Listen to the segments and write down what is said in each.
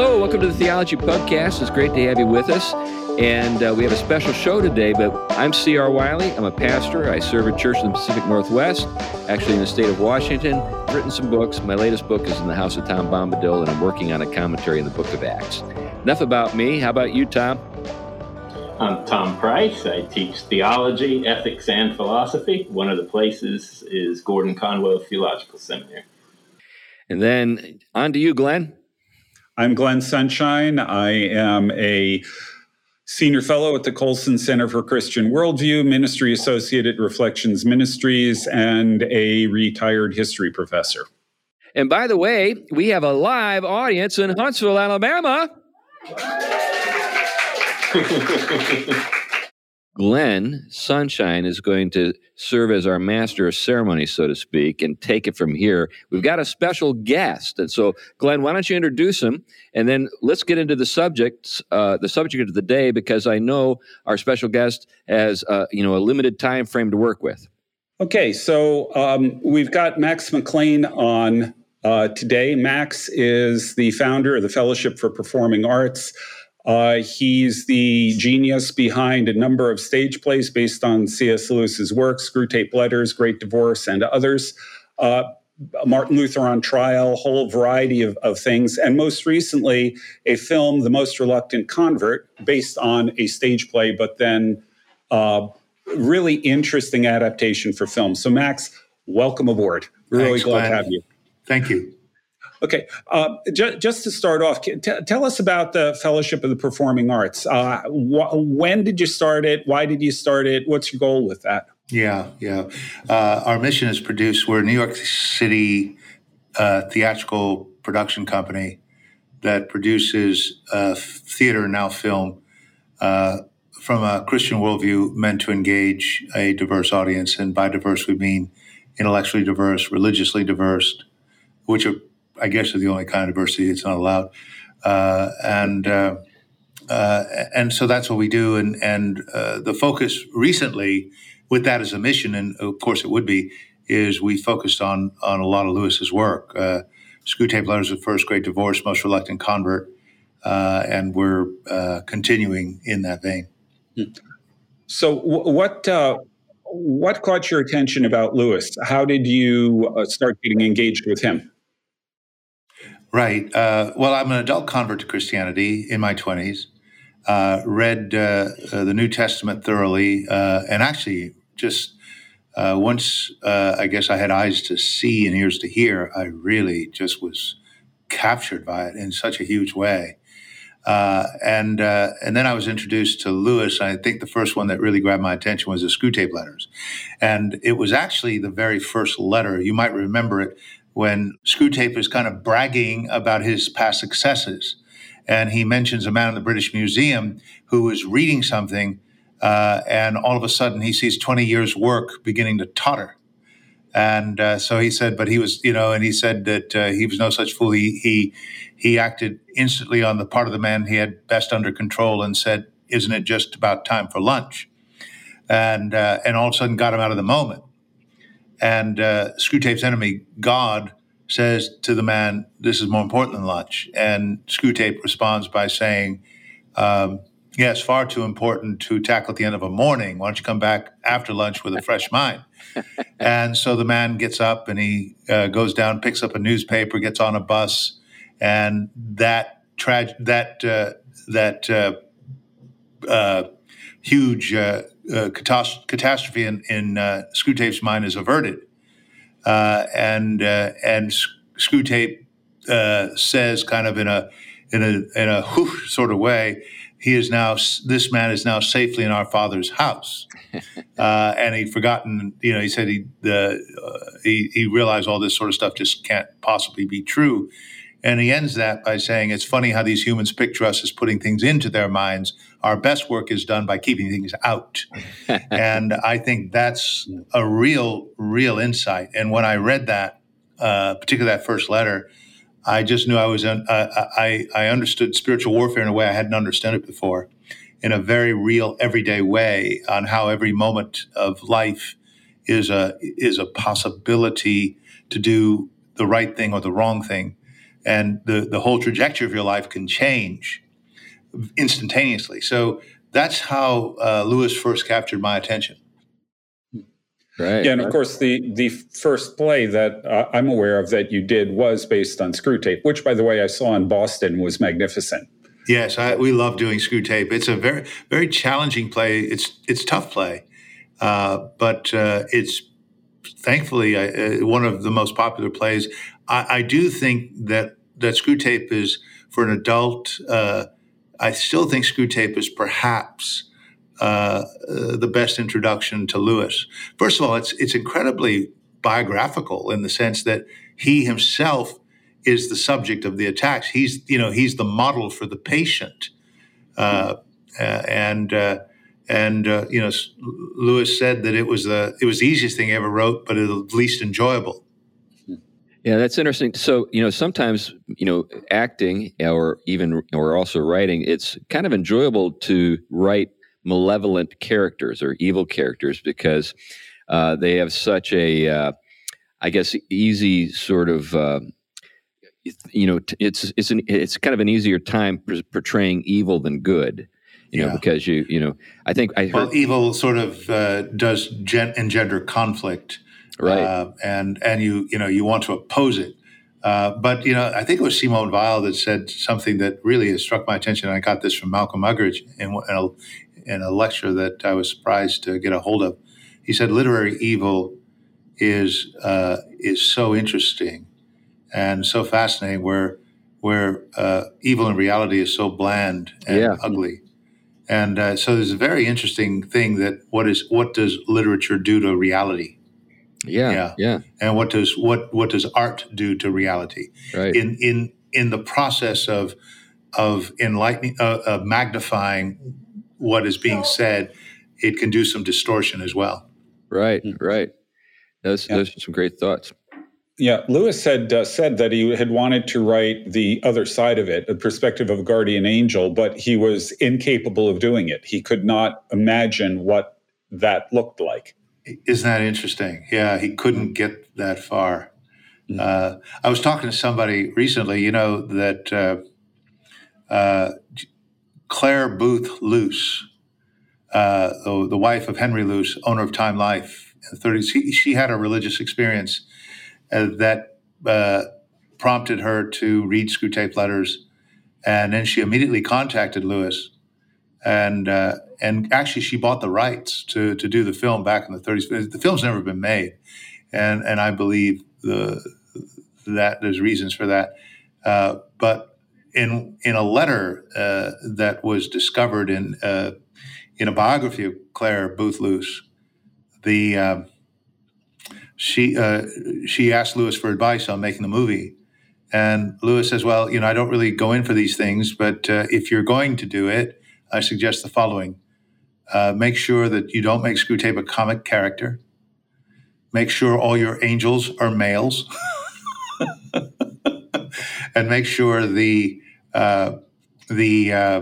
Hello, welcome to the Theology Podcast. It's great to have you with us. And uh, we have a special show today, but I'm C.R. Wiley. I'm a pastor. I serve a church in the Pacific Northwest, actually in the state of Washington. I've written some books. My latest book is in the house of Tom Bombadil, and I'm working on a commentary in the book of Acts. Enough about me. How about you, Tom? I'm Tom Price. I teach theology, ethics, and philosophy. One of the places is Gordon Conwell Theological Seminary. And then on to you, Glenn. I'm Glenn Sunshine. I am a senior fellow at the Colson Center for Christian Worldview, ministry associate at Reflections Ministries, and a retired history professor. And by the way, we have a live audience in Huntsville, Alabama. Glenn Sunshine is going to serve as our master of ceremony, so to speak, and take it from here. We've got a special guest, and so Glenn, why don't you introduce him, and then let's get into the subjects, uh, the subject of the day, because I know our special guest has, uh, you know, a limited time frame to work with. Okay, so um, we've got Max McLean on uh, today. Max is the founder of the Fellowship for Performing Arts. Uh, he's the genius behind a number of stage plays based on C.S. Lewis's work, Screwtape Letters, Great Divorce, and others. Uh, Martin Luther on Trial, whole variety of, of things, and most recently, a film, The Most Reluctant Convert, based on a stage play, but then uh, really interesting adaptation for film. So, Max, welcome aboard. Really Thanks, glad Glenn. to have you. Thank you. Okay, uh, ju- just to start off, t- tell us about the Fellowship of the Performing Arts. Uh, wh- when did you start it? Why did you start it? What's your goal with that? Yeah, yeah. Uh, our mission is produced. We're a New York City uh, theatrical production company that produces uh, theater now film uh, from a Christian worldview meant to engage a diverse audience. And by diverse, we mean intellectually diverse, religiously diverse, which are, I guess, are the only kind of diversity that's not allowed. Uh, and uh, uh, and so that's what we do. And and uh, the focus recently, with that as a mission, and of course it would be, is we focused on on a lot of Lewis's work. Uh, Screwtape Letters of First Great Divorce, Most Reluctant Convert, uh, and we're uh, continuing in that vein. So, what what caught your attention about Lewis? How did you start getting engaged with him? Right. Uh, well, I'm an adult convert to Christianity in my 20s. Uh, read uh, uh, the New Testament thoroughly, uh, and actually, just uh, once I guess I had eyes to see and ears to hear, I really just was captured by it in such a huge way. And and then I was introduced to Lewis. I think the first one that really grabbed my attention was the Screwtape Letters, and it was actually the very first letter. You might remember it when Screwtape is kind of bragging about his past successes, and he mentions a man in the British Museum who was reading something, uh, and all of a sudden he sees twenty years' work beginning to totter. And uh, so he said, but he was, you know, and he said that uh, he was no such fool. He, he he acted instantly on the part of the man he had best under control and said, "Isn't it just about time for lunch?" And uh, and all of a sudden got him out of the moment. And uh, Screwtape's enemy, God, says to the man, "This is more important than lunch." And Screwtape responds by saying, um, "Yes, far too important to tackle at the end of a morning. Why don't you come back after lunch with a fresh mind?" and so the man gets up and he uh, goes down, picks up a newspaper, gets on a bus, and that trag- that uh, that uh, uh, huge uh, uh, catas- catastrophe in, in uh, Screwtape's mind is averted, uh, and uh, and Screwtape uh, says, kind of in a in a in a whoosh sort of way, he is now this man is now safely in our Father's house, uh, and he'd forgotten. You know, he said he the uh, he he realized all this sort of stuff just can't possibly be true. And he ends that by saying, It's funny how these humans picture us as putting things into their minds. Our best work is done by keeping things out. and I think that's a real, real insight. And when I read that, uh, particularly that first letter, I just knew I was, un- uh, I, I understood spiritual warfare in a way I hadn't understood it before, in a very real, everyday way, on how every moment of life is a, is a possibility to do the right thing or the wrong thing and the the whole trajectory of your life can change instantaneously. So that's how uh, Lewis first captured my attention. Right. Yeah, and of course, the the first play that uh, I'm aware of that you did was based on screw tape, which, by the way, I saw in Boston was magnificent. Yes, I, we love doing Screwtape. It's a very very challenging play. It's it's tough play, uh, but uh, it's thankfully uh, one of the most popular plays. I, I, do think that that Screwtape is for an adult. I still think Screwtape is perhaps uh, uh, the best introduction to Lewis. First of all, it's it's incredibly biographical in the sense that he himself is the subject of the attacks. He's you know he's the model for the patient, uh, uh and uh, and you know Lewis said that it was the it was the easiest thing he ever wrote, but the least enjoyable. Yeah, that's interesting. So, you know, sometimes, you know, acting or even or also writing, it's kind of enjoyable to write malevolent characters or evil characters because uh, they have such a, uh, I guess, easy sort of. Uh, you know, it's it's an it's kind of an easier time portraying evil than good, you know, because you you know, I think I heard, well, evil sort of uh, does gen- engender conflict, right? Uh, and and you you know you want to oppose it, uh, but you know, I think it was Simone Weil that said something that really has struck my attention. I got this from Malcolm Muggeridge in, in, a, in a lecture that I was surprised to get a hold of. He said literary evil is uh, is so interesting and so fascinating, where where uh, evil in reality is so bland and yeah. ugly. And uh, so there's a very interesting thing that what is what does literature do to reality? Yeah, yeah, yeah. And what does what what does art do to reality? Right. In in in the process of of enlightening, uh, of magnifying what is being said, it can do some distortion as well. Right, right. Those, yeah. those are some great thoughts. Yeah, Lewis said uh, said that he had wanted to write the other side of it, the perspective of a guardian angel, but he was incapable of doing it. He could not imagine what that looked like. Isn't that interesting? Yeah, he couldn't get that far. Mm-hmm. Uh, I was talking to somebody recently, you know, that uh, uh Clare Boothe Luce, uh, the, the, wife of Henry Luce, owner of Time Life in the 30s, she, she had a religious experience uh, that uh, prompted her to read Screwtape Letters. And then she immediately contacted Lewis. And uh, and actually, she bought the rights to, to do the film back in the 30s. The film's never been made. And, and I believe the, that there's reasons for that. Uh, but in in a letter uh, that was discovered in uh, in a biography of Clare Boothe Luce, the uh, she uh, she asked Lewis for advice on making the movie, and Lewis says, "Well, you know, I don't really go in for these things, but uh, if you're going to do it, I suggest the following: uh, make sure that you don't make Screwtape a comic character. Make sure all your angels are males." and make sure the uh, the uh,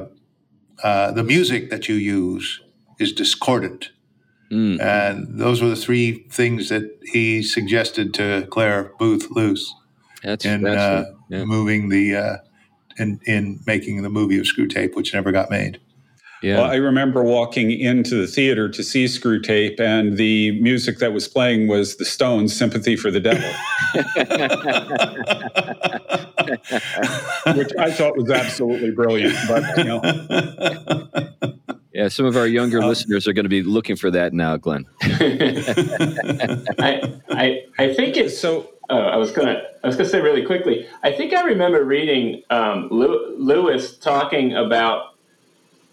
uh, the music that you use is discordant. Mm. And those were the three things that he suggested to Clare Boothe Luce that's, in that's uh, yeah. moving the uh, in in making the movie of Screwtape, which never got made. Yeah. Well, I remember walking into the theater to see Screwtape, and the music that was playing was the Stones' "Sympathy for the Devil," which I thought was absolutely brilliant. But you know. Yeah, some of our younger uh, listeners are going to be looking for that now, Glenn. I, I, I think it's so. Oh, I was gonna, I was gonna say really quickly. I think I remember reading um, Lewis talking about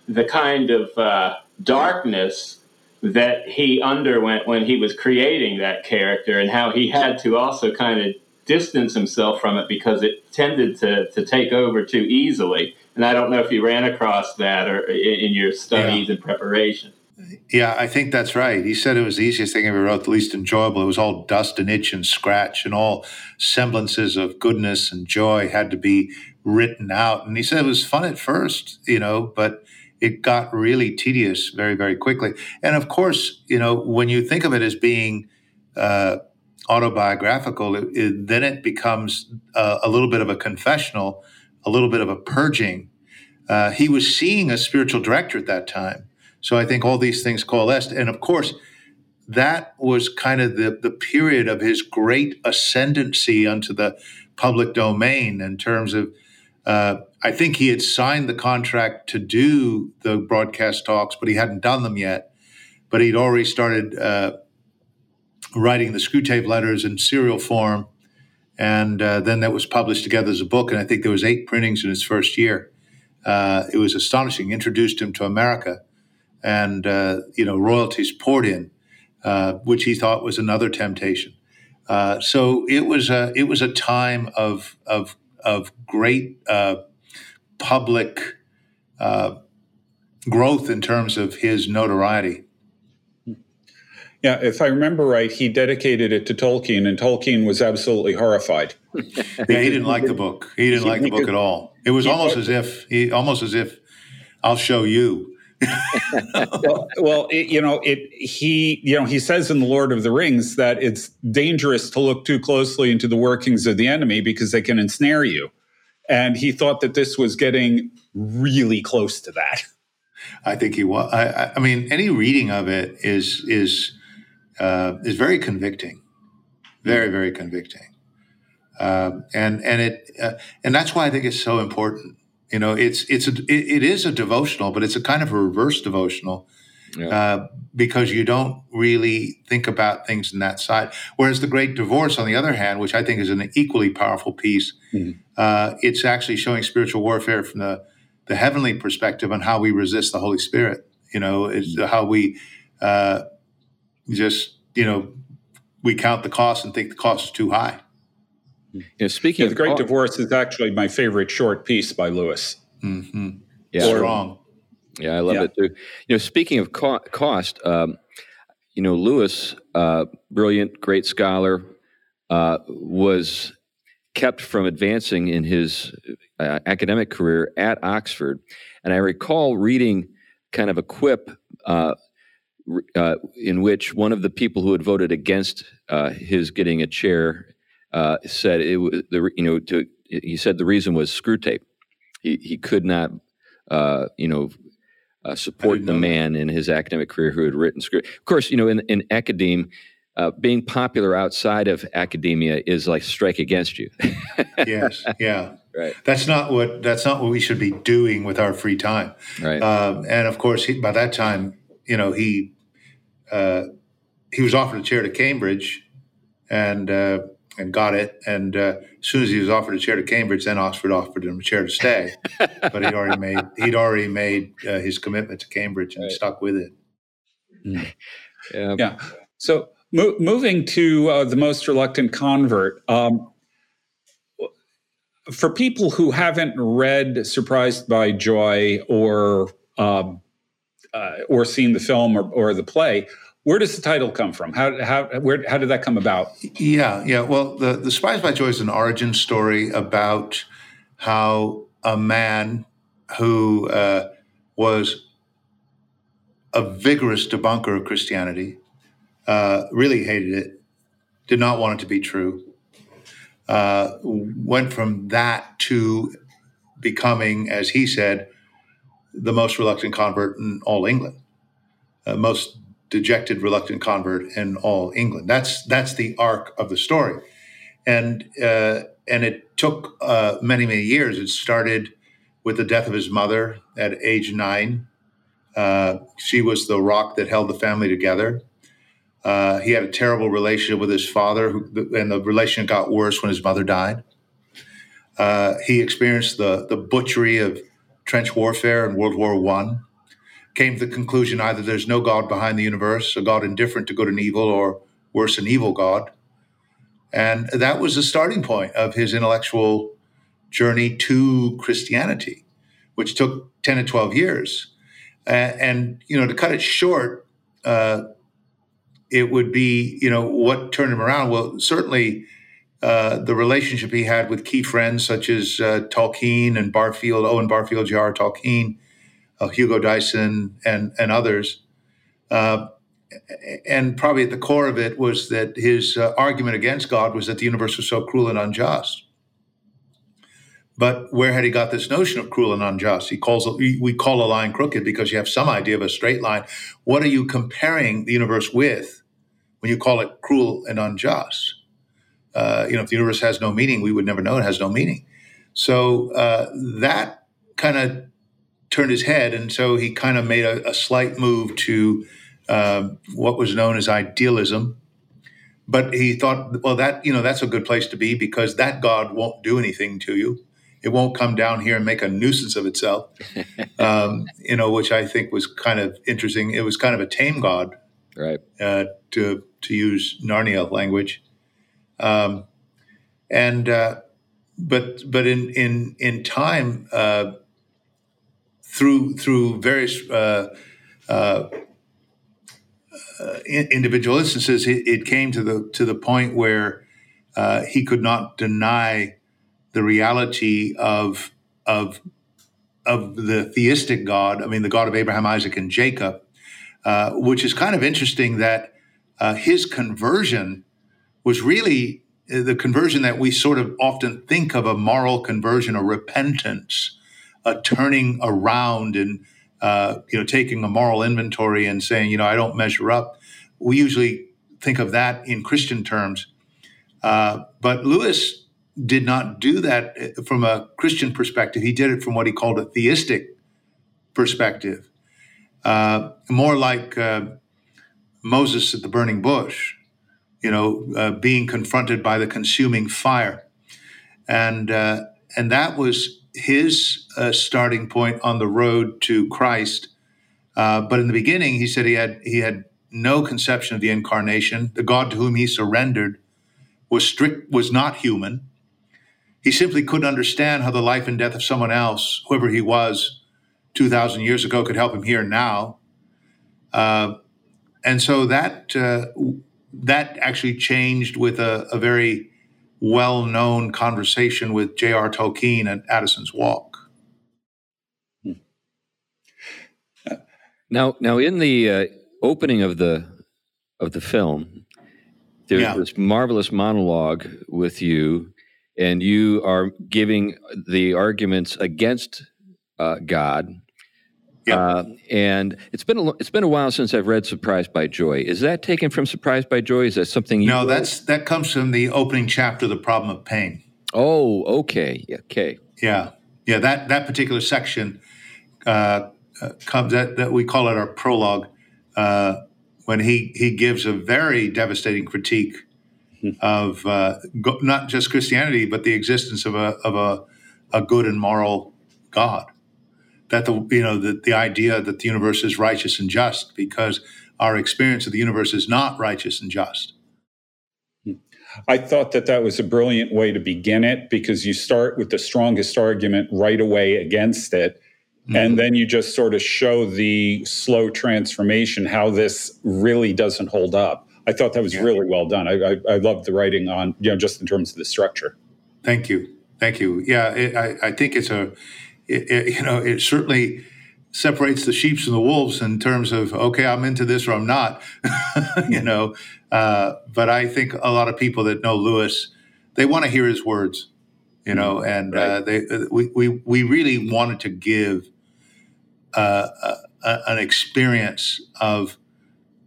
the kind of uh, darkness that he underwent when he was creating that character and how he had to also kind of distance himself from it because it tended to, to take over too easily. And I don't know if you ran across that or in your studies yeah. and preparation. Yeah, I think that's right. He said it was the easiest thing he ever wrote, the least enjoyable. It was all dust and itch and scratch, and all semblances of goodness and joy had to be written out. And he said it was fun at first, you know, but it got really tedious very, very quickly. And of course, you know, when you think of it as being uh, autobiographical, it, it, then it becomes uh, a little bit of a confessional, a little bit of a purging. Uh, he was seeing a spiritual director at that time. So I think all these things coalesced. And of course, that was kind of the, the period of his great ascendancy onto the public domain in terms of uh, I think he had signed the contract to do the broadcast talks, but he hadn't done them yet. But he'd already started uh, writing the Screwtape letters in serial form, and uh, then that was published together as a book. And I think there was eight printings in his first year. Uh, it was astonishing. Introduced him to America, and uh, you know royalties poured in, uh, which he thought was another temptation. so it was a it was a time of of of great uh, public uh, growth in terms of his notoriety. Yeah, if I remember right, he dedicated it to Tolkien, and Tolkien was absolutely horrified. yeah, he didn't like the book. He didn't like the book at all. It was almost as if he, almost as if, I'll show you. well, well it, you know, it. He, you know, he says in the Lord of the Rings that it's dangerous to look too closely into the workings of the enemy because they can ensnare you, and he thought that this was getting really close to that. I think he was. I, I mean, any reading of it is is uh, is very convicting, very very convicting, uh, and and it uh, and that's why I think it's so important you know, it's it's a, it, it is a devotional, but it's a kind of a reverse devotional yeah. uh, because you don't really think about things in that side. Whereas the Great Divorce, on the other hand, which I think is an equally powerful piece, mm-hmm. uh, it's actually showing spiritual warfare from the the heavenly perspective on how we resist the Holy Spirit. You know, is mm-hmm. how we uh, just you know we count the cost and think the cost is too high. You know, speaking yeah, the Great Divorce is actually my favorite short piece by Lewis. Mm-hmm. Yeah, strong. Yeah, I love yeah. it too. You know, speaking of co- cost, um, you know, Lewis, uh, brilliant, great scholar, uh, was kept from advancing in his uh, academic career at Oxford. And I recall reading kind of a quip uh, uh, in which one of the people who had voted against uh, his getting a chair uh, said it was the you know to he said the reason was Screwtape. He he could not uh, you know uh, support the man in his academic career who had written screw. Of course, you know in in academe. Uh, being popular outside of academia is like strike against you. yes, yeah, right. That's not what that's not what we should be doing with our free time. Right. Um, and of course, he, by that time, you know, he uh, he was offered a chair to Cambridge, and uh, and got it. And uh, as soon as he was offered a chair to Cambridge, then Oxford offered him a chair to stay. but he'd already made he'd already made uh, his commitment to Cambridge and right. stuck with it. Mm. Yeah. yeah. So mo- moving to uh, the most reluctant convert. Um, for people who haven't read Surprised by Joy or um, uh, or seen the film or, or the play, where does the title come from? How how where how did that come about? Yeah, yeah. Well, the the Surprised by Joy is an origin story about how a man who uh, was a vigorous debunker of Christianity, uh, really hated it, did not want it to be true, uh, went from that to becoming, as he said, the most reluctant convert in all England, uh, most dejected, reluctant convert in all England. That's that's the arc of the story, and uh, and it took uh, many many years. It started with the death of his mother at age nine. Uh, she was the rock that held the family together. Uh, he had a terrible relationship with his father, who, and the relationship got worse when his mother died. Uh, he experienced the the butchery of trench warfare in World War One came to the conclusion either there's no God behind the universe, a God indifferent to good and evil, or worse, an evil God. And that was the starting point of his intellectual journey to Christianity, which took 10 to 12 years. Uh, and, you know, to cut it short, uh, it would be, you know, what turned him around? Well, certainly uh, the relationship he had with key friends such as uh, Tolkien and Barfield, Owen Barfield, J.R. Tolkien, Hugo Dyson, and and others. Uh, and probably at the core of it was that his uh, argument against God was that the universe was so cruel and unjust. But where had he got this notion of cruel and unjust? He calls we call a line crooked because you have some idea of a straight line. What are you comparing the universe with when you call it cruel and unjust? Uh, you know, if the universe has no meaning, we would never know it has no meaning. So uh, that kind of turned his head, and so he kind of made a, a slight move to uh, what was known as idealism. But he thought, well, that you know, that's a good place to be because that God won't do anything to you it won't come down here and make a nuisance of itself. Um, you know, which I think was kind of interesting. It was kind of a tame god, right? Uh, to to use Narnia language, um, and uh, but but in in in time uh, through through various. Uh, uh, uh, individual instances, it, it, came to the to the point where he could not deny the reality of of of the theistic God. I mean, the God of Abraham, Isaac, and Jacob, uh, which is kind of interesting that uh, his conversion was really uh, the conversion that we sort of often think of a moral conversion, a repentance, a turning around, and uh, you know, taking a moral inventory and saying, you know, I don't measure up. We usually think of that in Christian terms, uh, but Lewis did not do that uh, from a Christian perspective. He did it from what he called a theistic perspective, uh, more like uh, Moses at the burning bush, you know, uh, being confronted by the consuming fire, and and that was his uh, starting point on the road to Christ. but in the beginning, he said he had he had no conception of the incarnation. The God to whom he surrendered was strict was not human he simply couldn't understand how the life and death of someone else, whoever he was 2,000 years ago, could help him here now. Uh, and so that uh, that actually changed with a, a very well-known conversation with J.R. Tolkien at Addison's Walk. Now, now in the uh, opening of the of the film, there's yeah. this marvelous monologue with you and you are giving the arguments against uh, God. Yeah. Uh, and it's been a, it's been a while since I've read Surprised by Joy. Is that taken from Surprised by Joy? Is that something you? No, wrote? that's that comes from the opening chapter, "The Problem of Pain." Oh, okay, okay. Yeah, yeah. That that particular section uh, uh comes that, that we call it our prologue uh, when he he gives a very devastating critique of uh, go, not just Christianity, but the existence of a of a, a good and moral God. That the you know the, the idea that the universe is righteous and just because our experience of the universe is not righteous and just. I thought that that was a brilliant way to begin it because you start with the strongest argument right away against it. Mm-hmm. And then you just sort of show the slow transformation, how this really doesn't hold up. I thought that was yeah. really well done. I, I, I loved the writing on, you know, just in terms of the structure. Thank you. Thank you. Yeah, it, I, I think it's a, it, it, you know, it certainly separates the sheep from the wolves in terms of, okay, I'm into this or I'm not, you know. Uh, but I think a lot of people that know Lewis, they want to hear his words, you know, mm-hmm. and right. uh, they, we, we, we really wanted to give uh, a, an experience of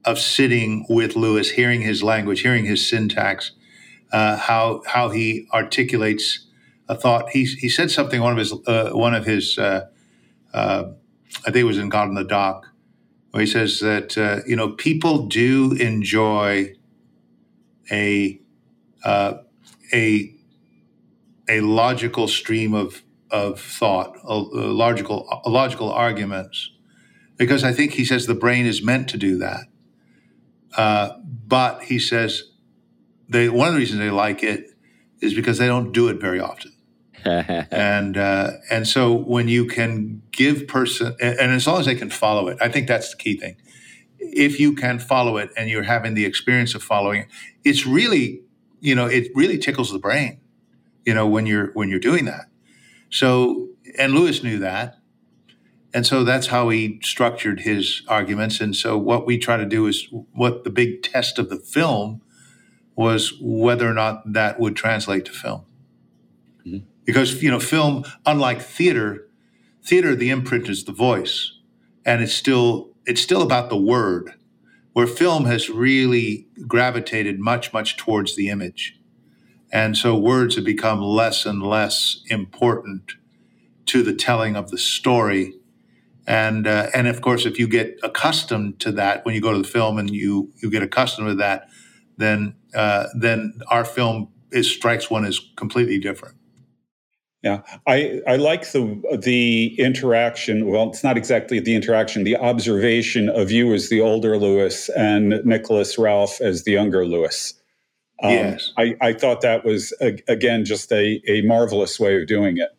of sitting with Lewis, hearing his language, hearing his syntax, uh, how how he articulates a thought. He he said something one of his uh, one of his uh, uh I think it was in God in the Dock, where he says that uh, you know people do enjoy a uh, a a logical stream of of thought, a, a logical a logical arguments, because I think he says the brain is meant to do that uh, but he says they one of the reasons they like it is because they don't do it very often. and uh, and so when you can give person and, and as long as they can follow it, I think that's the key thing. If you can follow it and you're having the experience of following it, it's really you know it really tickles the brain. You know when you're when you're doing that. So and Lewis knew that, And so that's how he structured his arguments. And so what we try to do is what the big test of the film was whether or not that would translate to film. Because, you know, film, unlike theater, theater, the imprint is the voice. And it's still it's still about the word, where film has really gravitated much, much towards the image. And so words have become less and less important to the telling of the story. And uh, and of course, if you get accustomed to that when you go to the film and you you get accustomed to that, then uh, then our film is strikes one as completely different. Yeah, I, I like the the interaction. Well, it's not exactly the interaction, the observation of you as the older Lewis and Nicholas Ralph as the younger Lewis. Um, yes. I, I thought that was, again, just a, a marvelous way of doing it.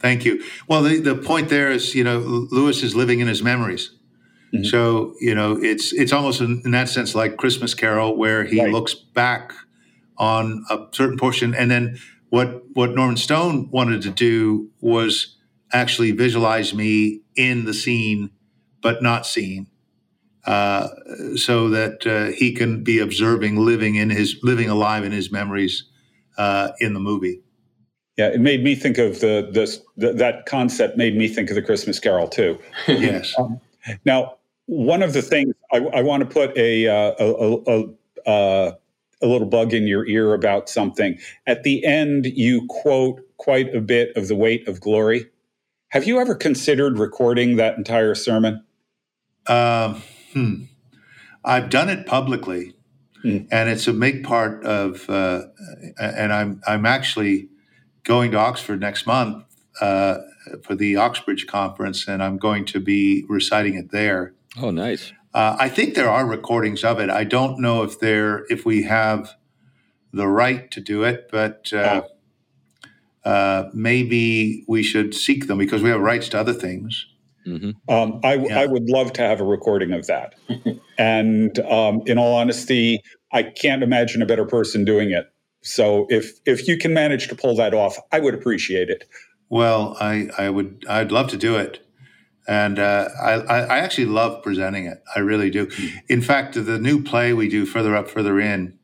Thank you. Well, the, the point there is, you know, Lewis is living in his memories. Mm-hmm. So, you know, it's it's almost in, in, that sense like Christmas Carol, where he right. looks back on a certain portion and then what what Norman Stone wanted to do was actually visualize me in the scene, but not seen, uh, so that uh, he can be observing, living in his living alive in his memories uh, in the movie. Yeah, it made me think of the, this, the that concept made me think of the Christmas Carol too. yes. Um, now, one of the things I, I want to put a, uh, a, a, a uh, a little bug in your ear about something. At the end, you quote quite a bit of the weight of glory. Have you ever considered recording that entire sermon? Um, hmm. I've done it publicly, hmm. and it's a big part of. Uh, and I'm I'm actually going to Oxford next month uh, for the Oxbridge conference, and I'm going to be reciting it there. Oh, nice. Uh, I think there are recordings of it. I don't know if there if we have the right to do it, but uh, uh, maybe we should seek them because we have rights to other things. Mm-hmm. Um, I, yeah. I, would love to have a recording of that. and um, in all honesty, I can't imagine a better person doing it. So if if you can manage to pull that off, I would appreciate it. Well, I, I would I'd love to do it and uh, I, I, actually love presenting it. I really do. In fact, the new play we do, further up, further in,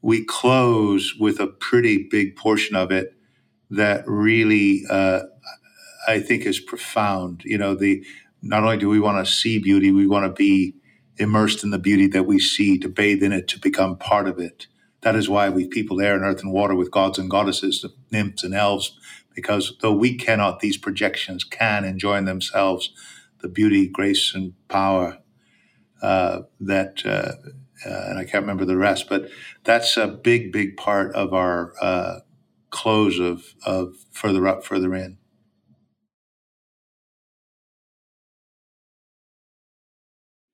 we close with a pretty big portion of it that really uh, I think is profound. You know, the not only do we want to see beauty, we want to be immersed in the beauty that we see, to bathe in it, to become part of it. That is why we people air and earth and water with gods and goddesses, nymphs and elves, because though we cannot, these projections can enjoy in themselves the beauty, grace, and power uh, that, uh, uh, and I can't remember the rest, but that's a big, big part of our uh, close of, of further up, further in.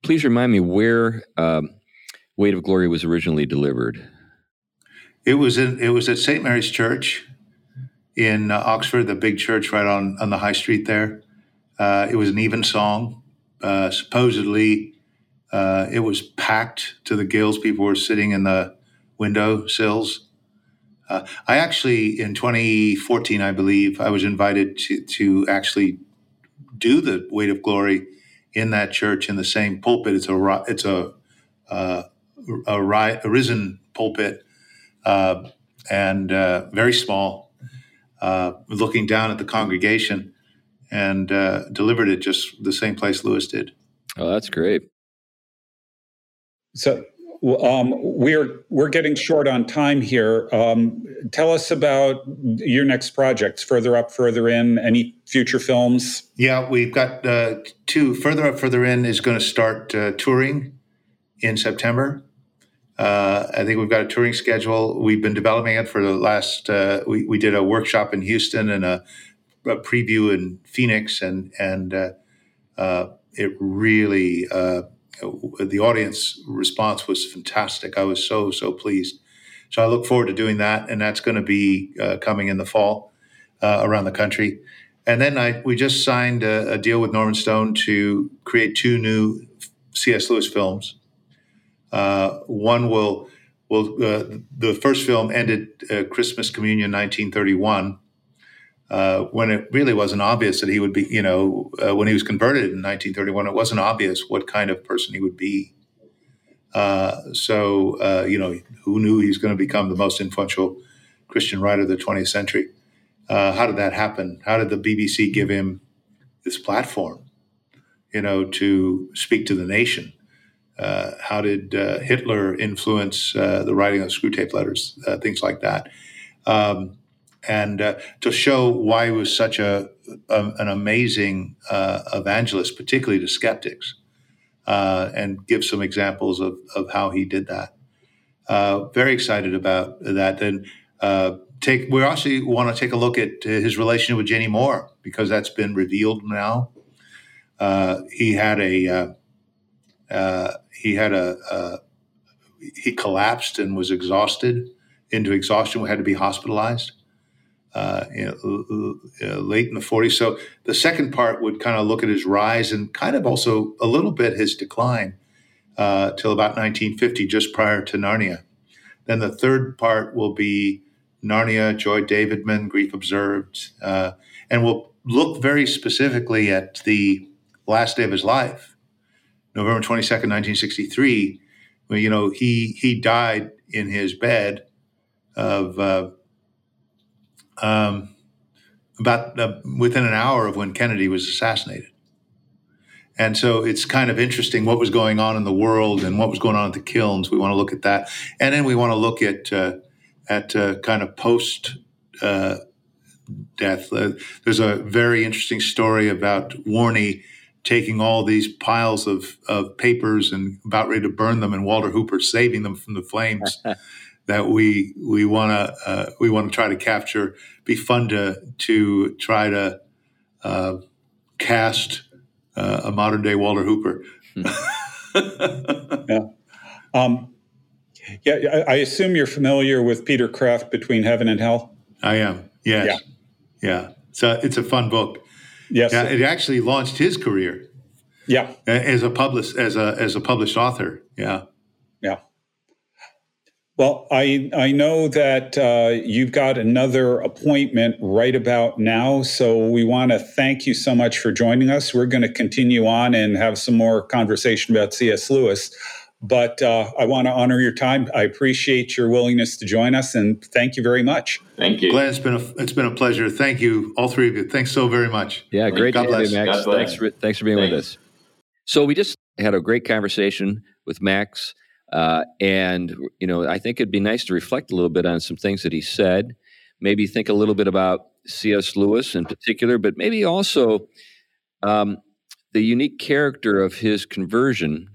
Please remind me where um, Weight of Glory was originally delivered. It was in, it was at St. Mary's Church in uh, Oxford, the big church right on, on the high street there. Uh, it was an evensong. Uh, supposedly, uh, it was packed to the gills. People were sitting in the window sills. Uh, I actually, in 2014, I believe, I was invited to, to actually do the Weight of Glory in that church in the same pulpit. It's a it's a uh, a, a, risen pulpit and very small uh, looking down at the congregation and uh, delivered it just the same place Lewis did. Oh, that's great. So um, we're we're getting short on time here. Um, tell us about your next projects. Further up, further in. Any future films? Yeah, we've got uh, two. Further up, further in is going to start uh, touring in September. Uh, I think we've got a touring schedule. We've been developing it for the last. Uh, we we did a workshop in Houston and a, a preview in Phoenix, and and uh, uh it really uh, the audience response was fantastic. I was so so pleased. So I look forward to doing that, and that's going to be uh, coming in the fall around the country. And then I we just signed a, a deal with Norman Stone to create two new C.S. Lewis films. Uh, one will will uh, the first film ended uh, Christmas Communion 1931, uh, when it really wasn't obvious that he would be, you know, when he was converted in 1931, it wasn't obvious what kind of person he would be. So, you know, who knew he was going to become the most influential Christian writer of the 20th century? Uh, how did that happen? How did the BBC give him this platform, you know, to speak to the nation? Uh, how did Hitler influence the writing of Screwtape letters? things like that. Um, and uh, to show why he was such a, a an amazing uh, evangelist, particularly to skeptics, uh, and give some examples of, of how he did that. Uh, very excited about that. And uh, take we also want to take a look at his relationship with Janie Moore because that's been revealed now. Uh, he had a he had a he collapsed and was exhausted into exhaustion, We had to be hospitalized uh, you know, uh, late in the 40s. So the second part would kind of look at his rise and kind of also a little bit his decline uh, till about 1950, just prior to Narnia. Then the third part will be Narnia, Joy Davidman, Grief Observed, uh, and we'll look very specifically at the last day of his life, November 22nd, 1963. When, you know, he he died in his bed of uh, um, about uh, within an hour of when Kennedy was assassinated. And so it's kind of interesting what was going on in the world and what was going on at the kilns. We want to look at that, and then we want to look at uh, at uh, kind of post uh, death. Uh, there's a very interesting story about Warnie taking all these piles of, of papers and about ready to burn them, and Walter Hooper saving them from the flames. that we we want to uh, we want to try to capture. Be fun to to try to uh, cast uh, a modern day Walter Hooper. yeah. Um, yeah, I, I, assume you're familiar with Peter Kreeft between Heaven and Hell. I am. Yes. Yeah. yeah. So it's a fun book. Yes. Yeah, it actually launched his career. Yeah. As a published as a as a published author. Yeah. Yeah. Well, I, I know that uh, you've got another appointment right about now. So we want to thank you so much for joining us. We're going to continue on and have some more conversation about C.S. Lewis. But uh, I want to honor your time. I appreciate your willingness to join us, and thank you very much. Thank you, Glenn. It's been a it's been a pleasure. Thank you, all three of you. Thanks so very much. Yeah, great God to have you, Max. Thanks for thanks for being thanks. with us. So we just had a great conversation with Max. Uh, and you know, I think it'd be nice to reflect a little bit on some things that he said. Maybe think a little bit about C.S. Lewis in particular, but maybe also um, the unique character of his conversion.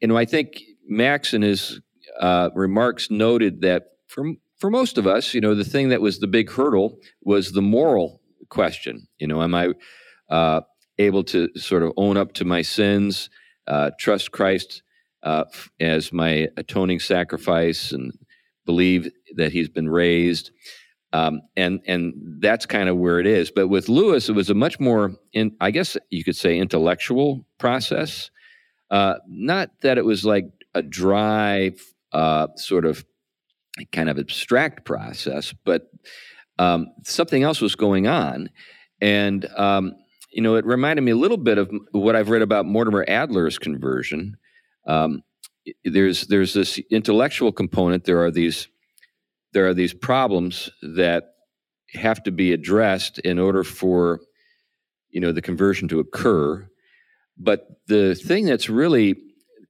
You know, I think Max in his uh, remarks noted that for for most of us, you know, the thing that was the big hurdle was the moral question. You know, am I uh, able to sort of own up to my sins, uh, trust Christ? uh, as my atoning sacrifice and believe that he's been raised. Um, and and that's kind of where it is. But with Lewis, it was a much more, in, I guess you could say, intellectual process. Uh, not that it was like a dry, uh, sort of, kind of abstract process, but um, something else was going on, and um, you know, it reminded me a little bit of what I've read about Mortimer Adler's conversion, um, there's there's this intellectual component. There are these there are these problems that have to be addressed in order for you know the conversion to occur. But the thing that's really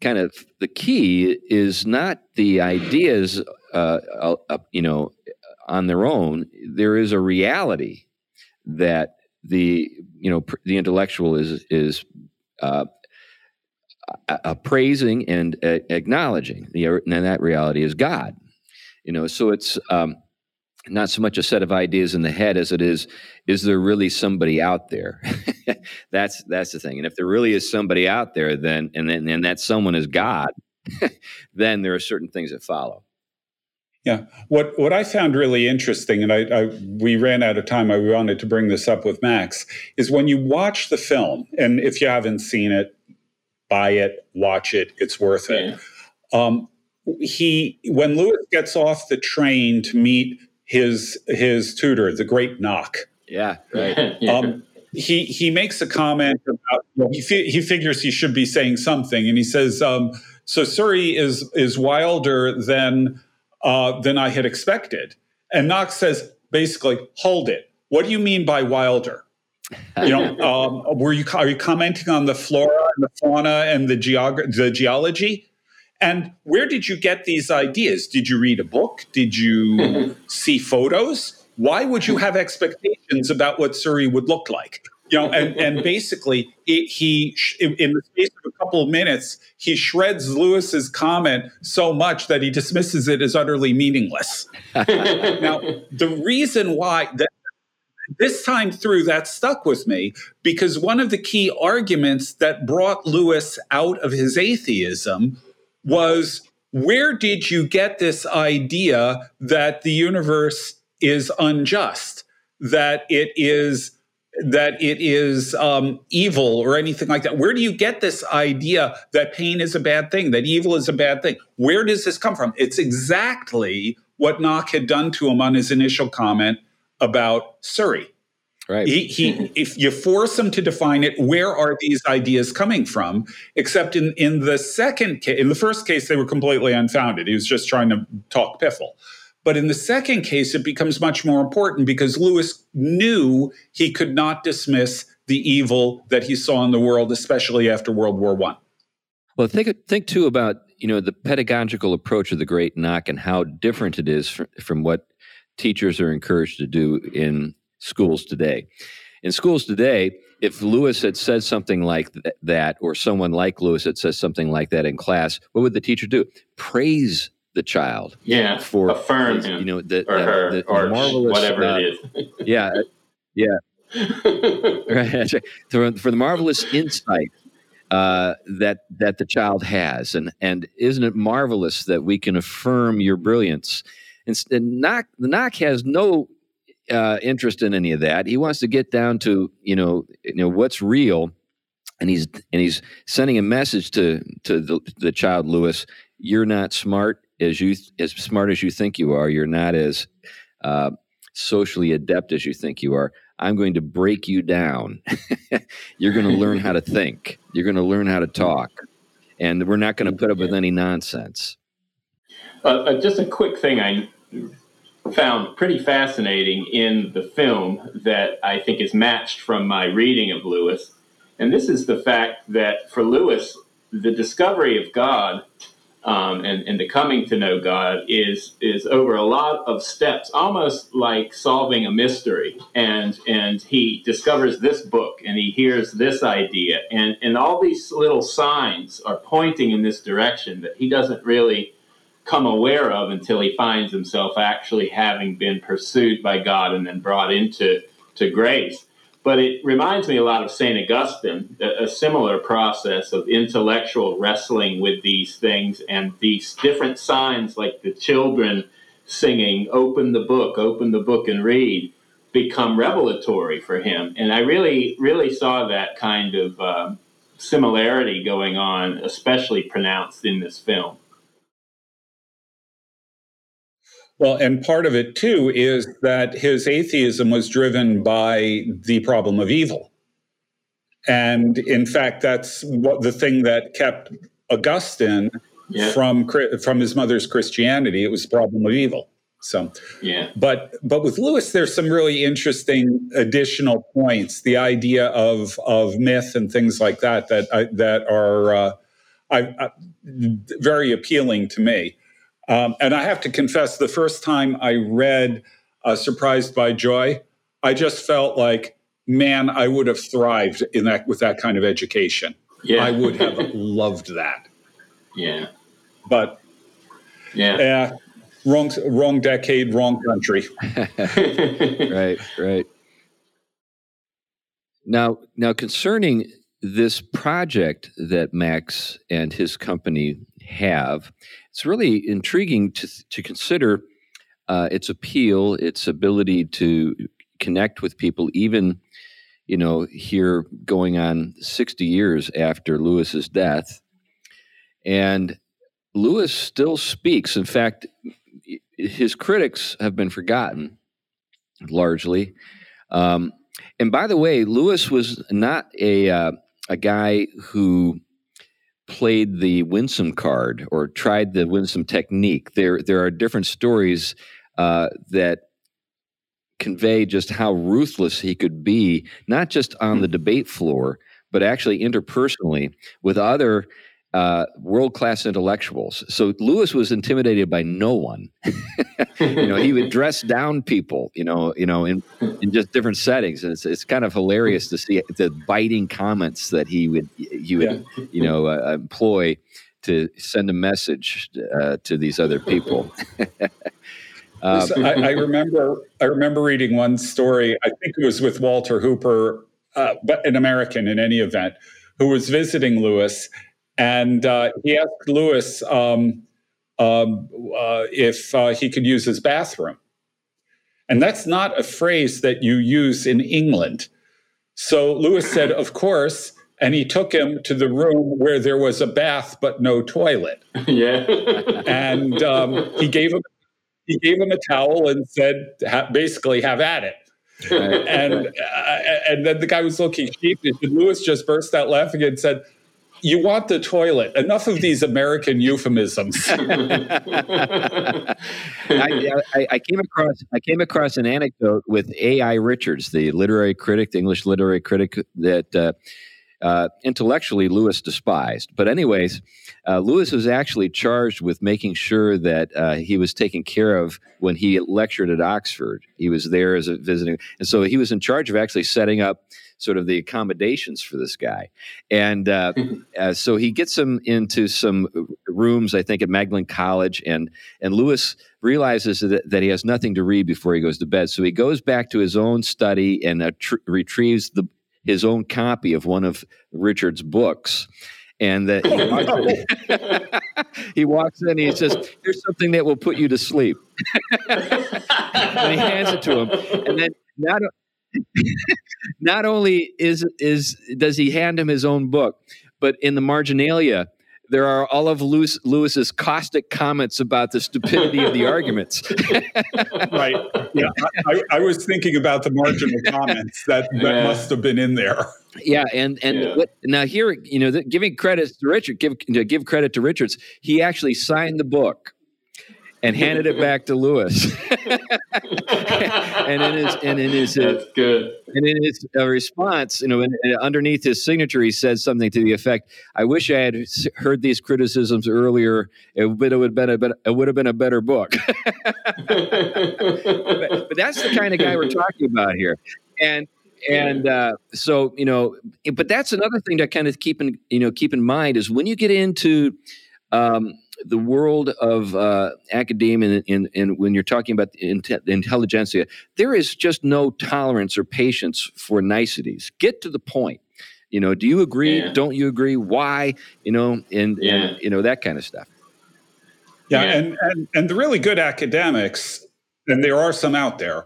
kind of the key is not the ideas, uh, uh, you know, on their own. There is a reality that the you know pr- the intellectual is is uh, appraising and acknowledging the and that reality is God. You know, so it's um, not so much a set of ideas in the head as it is is there really somebody out there that's that's the thing and if there really is somebody out there then and then and that someone is god then there are certain things that follow yeah what what i found really interesting and I, I we ran out of time i wanted to bring this up with max is when you watch the film and if you haven't seen it buy it, watch it. It's worth it. Um, he when Lewis gets off the train to meet his his tutor, the great Knock. Yeah, right. yeah. Um, he he makes a comment about well, he fi- he figures he should be saying something, and he says, um, "So Surrey is is wilder than uh, than I had expected." And Knox says, basically, "Hold it. What do you mean by wilder?" You know, um, were you are you commenting on the flora and the fauna and the geog- the geology? And where did you get these ideas? Did you read a book? Did you see photos? Why would you have expectations about what Surrey would look like? You know, and, and basically, it, he in the space of a couple of minutes, he shreds Lewis's comment so much that he dismisses it as utterly meaningless. now, the reason why that this time through that stuck with me because one of the key arguments that brought Lewis out of his atheism was where did you get this idea that the universe is unjust, that it is that it is um, evil or anything like that. Where do you get this idea that pain is a bad thing, that evil is a bad thing? Where does this come from? It's exactly what Knock had done to him on his initial comment about Surrey. Right. He, he, if you force him to define it, where are these ideas coming from? Except in, in the second case, in the first case, they were completely unfounded. He was just trying to talk piffle. But in the second case, it becomes much more important because Lewis knew he could not dismiss the evil that he saw in the world, especially after World War One. Well, think think too about you know the pedagogical approach of the Great Knock and how different it is from, from what teachers are encouraged to do in schools today. In schools today, if Lewis had said something like th- that, or someone like Lewis had said something like that in class, what would the teacher do? Praise the child. Yeah. For affirm him. You know, the, or the, her, the, or marvelous, whatever uh, it is. yeah. Yeah. right. For, for the marvelous insight uh, that that the child has, and and isn't it marvelous that we can affirm your brilliance? And, and knock the knock has no uh, interest in any of that. He wants to get down to you know you know what's real, and he's and he's sending a message to to the, the child Lewis. You're not smart as you as smart as you think you are. You're not as uh, socially adept as you think you are. I'm going to break you down. You're going to learn how to think. You're going to learn how to talk, and we're not going to put up with any nonsense. Uh, uh, just a quick thing I found pretty fascinating in the film that I think is matched from my reading of Lewis, and this is the fact that for Lewis, the discovery of God um, and, and the coming to know God is is over a lot of steps, almost like solving a mystery. And and he discovers this book and he hears this idea, and and all these little signs are pointing in this direction that he doesn't really come aware of until he finds himself actually having been pursued by God and then brought into to grace. But it reminds me a lot of St. Augustine, a, a, similar process of intellectual wrestling with these things and these different signs, like the children singing, Open the book, open the book and read, become revelatory for him. And I really, really saw that kind of uh, similarity going on, especially pronounced in this film. Well, and part of it too is that his atheism was driven by the problem of evil. And in fact, that's what the thing that kept Augustine yeah. from from his mother's Christianity. It was the problem of evil. So, yeah. But but with Lewis, there's some really interesting additional points. The idea of of myth and things like that that I, that are uh, I, I, very appealing to me. Um, and I have to confess, the first time I read uh, Surprised by Joy, I just felt like, man, I would have thrived in that with that kind of education. Yeah. I would have loved that. Yeah. But yeah. wrong wrong decade, wrong country. right, right. Now now concerning this project that Max and his company have, it's really intriguing to, to consider uh, its appeal, its ability to connect with people, even you know here going on 60 years after Lewis's death, and Lewis still speaks. In fact, his critics have been forgotten largely. Um, and by the way, Lewis was not a uh, a guy who played the winsome card or tried the winsome technique. There there are different stories uh, that convey just how ruthless he could be, not just on the debate floor, but actually interpersonally with other uh, world class intellectuals. So Lewis was intimidated by no one. you know, he would dress down people. You know, you know, in in just different settings, and it's it's kind of hilarious to see the biting comments that he would he would yeah. you know uh, employ to send a message uh, to these other people. um, I, I, remember I remember reading one story. I think it was with Walter Hooper, uh, but an American in any event, who was visiting Lewis and uh, he asked Lewis um, um, uh, if uh, he could use his bathroom. And that's not a phrase that you use in England. So Lewis said, Of course. And he took him to the room where there was a bath but no toilet. Yeah. and um, he gave him he gave him a towel and said, basically, have at it. and uh, and then the guy was looking sheepish, and Lewis just burst out laughing and said, you want the toilet. Enough of these American euphemisms. I, I, I, came across I came across an anecdote with A.I. Richards, the literary critic, the English literary critic that uh, uh, intellectually Lewis despised. But, anyways, uh, Lewis was actually charged with making sure that uh, he was taken care of when he lectured at Oxford. He was there as a visiting, and so he was in charge of actually setting up sort of the accommodations for this guy. And uh, uh, so he gets him into some rooms, I think, at Magdalen College, and and Lewis realizes that, that he has nothing to read before he goes to bed. So he goes back to his own study and uh, tr- retrieves the his own copy of one of Richard's books. And that he, walks he walks in he says, Here's something that will put you to sleep. and he hands it to him. And then not, not only is is does he hand him his own book, but in the marginalia, there are all of Lewis, Lewis's caustic comments about the stupidity of the arguments. right. Yeah. I, I, was thinking about the marginal comments that, that yeah. must have been in there. Yeah, and and yeah. What, now here, you know, the, giving credit to Richard, give give credit to Richards. He actually signed the book and handed it back to Lewis. and in his and in his uh, that's good. And in his uh, response, you know, underneath his signature, he said something to the effect, "I wish I had heard these criticisms earlier. It would, it would have been a it would have been a better book." but, but that's the kind of guy we're talking about here, and and uh, so you know but that's another thing to kind of keep in you know keep in mind is when you get into um, the world of uh, academia and, and, when you're talking about the intelligentsia, there is just no tolerance or patience for niceties. Get to the point. You know, do you agree? Yeah. Don't you agree? Why? You know, and, yeah. and you know that kind of stuff. Yeah, yeah, And, and and the really good academics, and there are some out there.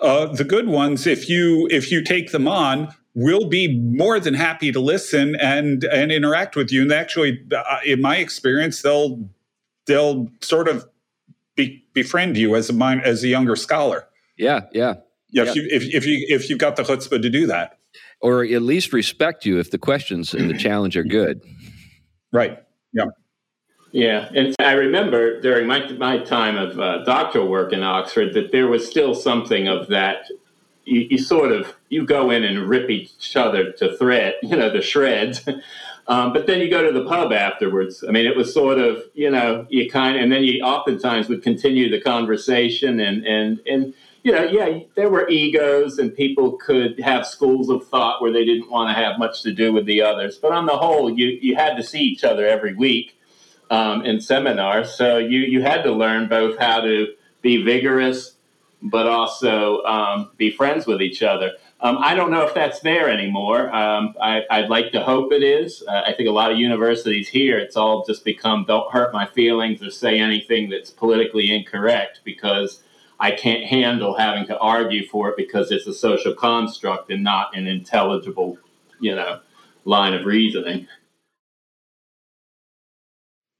Uh, the good ones, if you if you take them on, will be more than happy to listen and and interact with you. And actually, uh, in my experience, they'll they'll sort of be, befriend you as a mind as a younger scholar. Yeah, yeah. Yeah, if, You, if, if you if you've got the chutzpah to do that, or at least respect you if the questions and the challenge are good. Right. Yeah. Yeah, and I remember during my my time of uh, doctoral work in Oxford that there was still something of that. You, you, sort of you go in and rip each other to thread, you know, the shreds. Um, but then you go to the pub afterwards. I mean, it was sort of, you know, you kind of, and then you oftentimes would continue the conversation and, and, and, you know, yeah, there were egos and people could have schools of thought where they didn't want to have much to do with the others. But on the whole, you, you had to see each other every week um, in seminars. So you, you had to learn both how to be vigorous, but also um, be friends with each other. Um, I don't know if that's there anymore. Um, I, would like to hope it is. Uh, I think a lot of universities here, it's all just become don't hurt my feelings or say anything that's politically incorrect because I can't handle having to argue for it because it's a social construct and not an intelligible, you know, line of reasoning.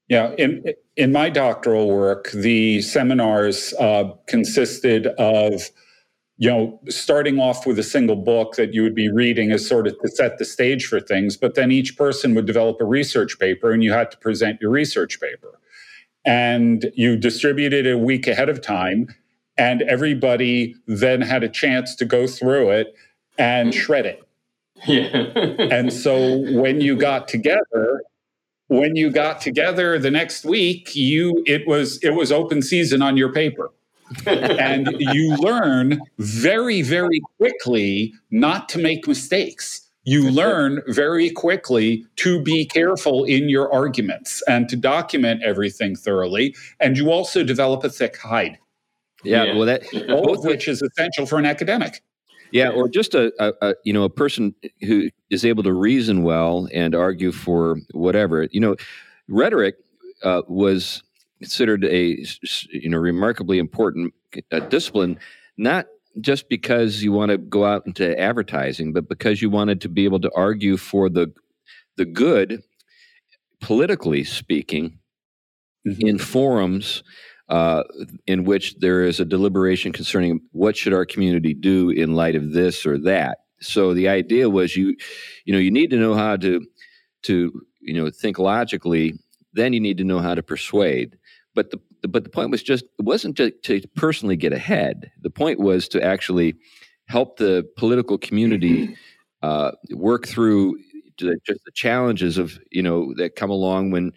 Yeah, in in my doctoral work, the seminars uh, consisted of you know, starting off with a single book that you would be reading as sort of to set the stage for things, but then each person would develop a research paper and you had to present your research paper. And you distributed it a week ahead of time, and everybody then had a chance to go through it and hmm. shred it. Yeah. and so when you got together, when you got together the next week, you it was it was open season on your paper and you learn very, very quickly not to make mistakes. You learn very quickly to be careful in your arguments and to document everything thoroughly. And you also develop a thick hide. Yeah, yeah. well, that all of which is essential for an academic. Yeah, or just a, a, a, you know a person who is able to reason well and argue for whatever. You know, rhetoric uh, was considered a you know remarkably important uh, discipline, not just because you want to go out into advertising, but because you wanted to be able to argue for the the good, politically speaking, mm-hmm. in forums uh, in which there is a deliberation concerning what should our community do in light of this or that. So the idea was you, you know, you need to know how to to you know think logically. Then you need to know how to persuade. But the but the point was just it wasn't to, to personally get ahead. The point was to actually help the political community uh, work through the, just the challenges of you know that come along when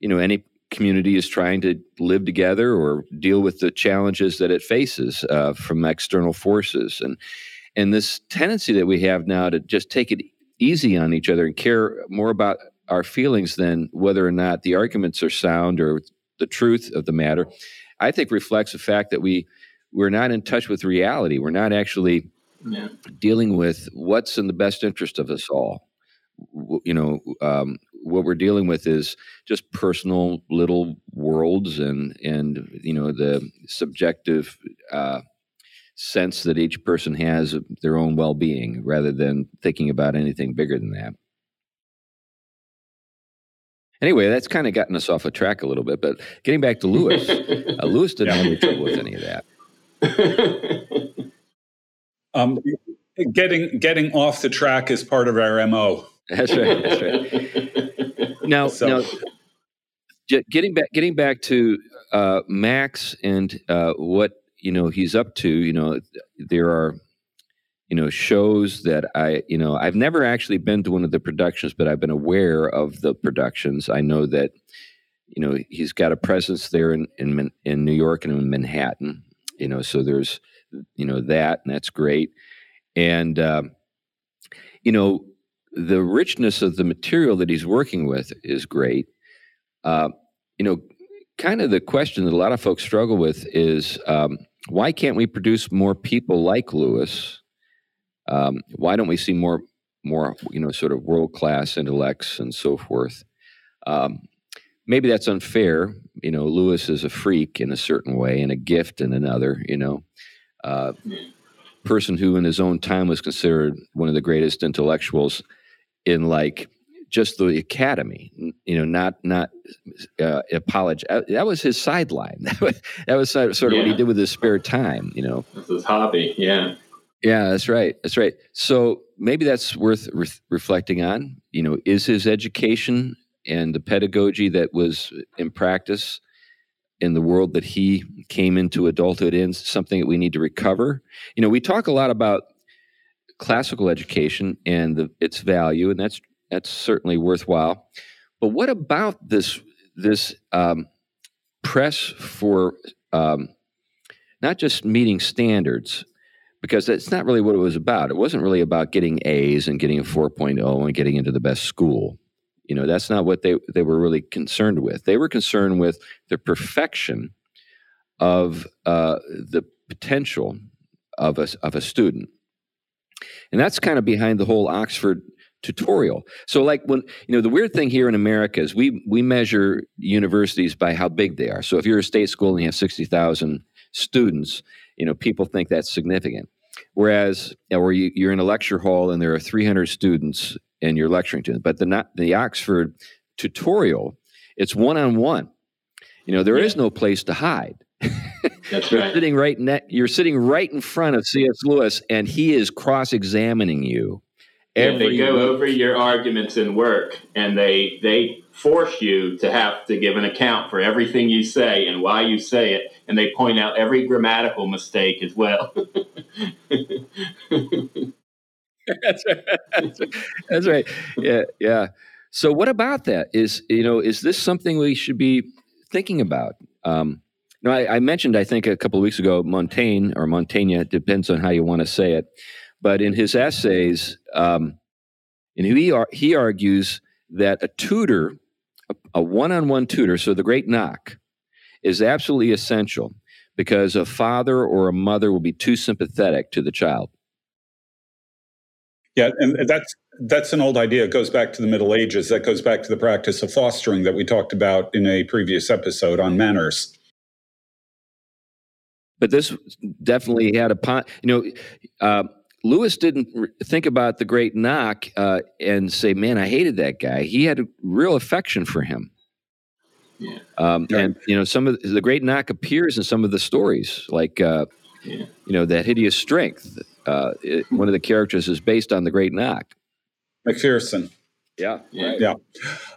you know any community is trying to live together or deal with the challenges that it faces uh, from external forces and and this tendency that we have now to just take it easy on each other and care more about our feelings than whether or not the arguments are sound or the truth of the matter, I think reflects the fact that we we're not in touch with reality. We're not actually yeah. dealing with what's in the best interest of us all. You know, um, what we're dealing with is just personal little worlds and and you know the subjective uh, sense that each person has of their own well-being, rather than thinking about anything bigger than that. Anyway, that's kind of gotten us off a track a little bit. But getting back to Lewis, uh, Lewis didn't have any trouble with any of that. Um, getting getting off the track is part of our mo. That's right. That's right. Now, so. now, getting back getting back to uh, Max and uh, what you know he's up to. You know, there are you know shows that i you know i've never actually been to one of the productions but i've been aware of the productions. I know that you know he's got a presence there in in, in new york and in manhattan you know so there's you know that and that's great. And um, you know the richness of the material that he's working with is great. Uh, you know kind of the question that a lot of folks struggle with is um, why can't we produce more people like lewis um, why don't we see more, more, you know, sort of world class intellects and so forth? Um, maybe that's unfair. You know, Lewis is a freak in a certain way and a gift in another. You know, uh, person who in his own time was considered one of the greatest intellectuals in like just the academy you know not not uh, apology uh, that was his sideline that was, that was sort of yeah. what he did with his spare time you know that's his hobby yeah yeah, that's right. That's right. So maybe that's worth re- reflecting on. You know, is his education and the pedagogy that was in practice in the world that he came into adulthood in something that we need to recover? You know, we talk a lot about classical education and the, its value, and that's that's certainly worthwhile. But what about this this um, press for um, not just meeting standards, because that's not really what it was about. It wasn't really about getting A's and getting a 4.0 and getting into the best school. You know, that's not what they, they were really concerned with. They were concerned with the perfection of uh, the potential of a, of a student. And that's kind of behind the whole Oxford tutorial. So like when you know the weird thing here in America is we we measure universities by how big they are. So if you're a state school and you have 60,000 students, you know people think that's significant. Whereas, you know, where you, you're in a lecture hall and there are 300 students and you're lecturing to them, but the not the Oxford tutorial, it's one on one. You know, there yeah. is no place to hide. That's right. you're sitting right ne- you're sitting right in front of C.S. Lewis, and he is cross-examining you. Yeah, they go over your arguments in work, and they they force you to have to give an account for everything you say and why you say it, and they point out every grammatical mistake as well. that's, right. that's right. Yeah, yeah. So, what about that? Is you know, is this something we should be thinking about? Um, no, I, I, mentioned, I think, a couple of weeks ago, Montaigne or Montaigne, depends on how you want to say it. But in his essays, um, and he, he argues that a tutor, a one on one tutor, so the great knock, is absolutely essential because a father or a mother will be too sympathetic to the child. Yeah, and that's that's an old idea. It goes back to the Middle Ages. That goes back to the practice of fostering that we talked about in a previous episode on manners but this definitely had a you know uh, lewis didn't think about the great knock uh, and say man i hated that guy. He had a real affection for him. Yeah. Um, and you know some of the, the, great knock appears in some of the stories like uh, yeah. you know that hideous strength uh, it, one of the characters is based on the great knock. Macpherson yeah. Right. Yeah.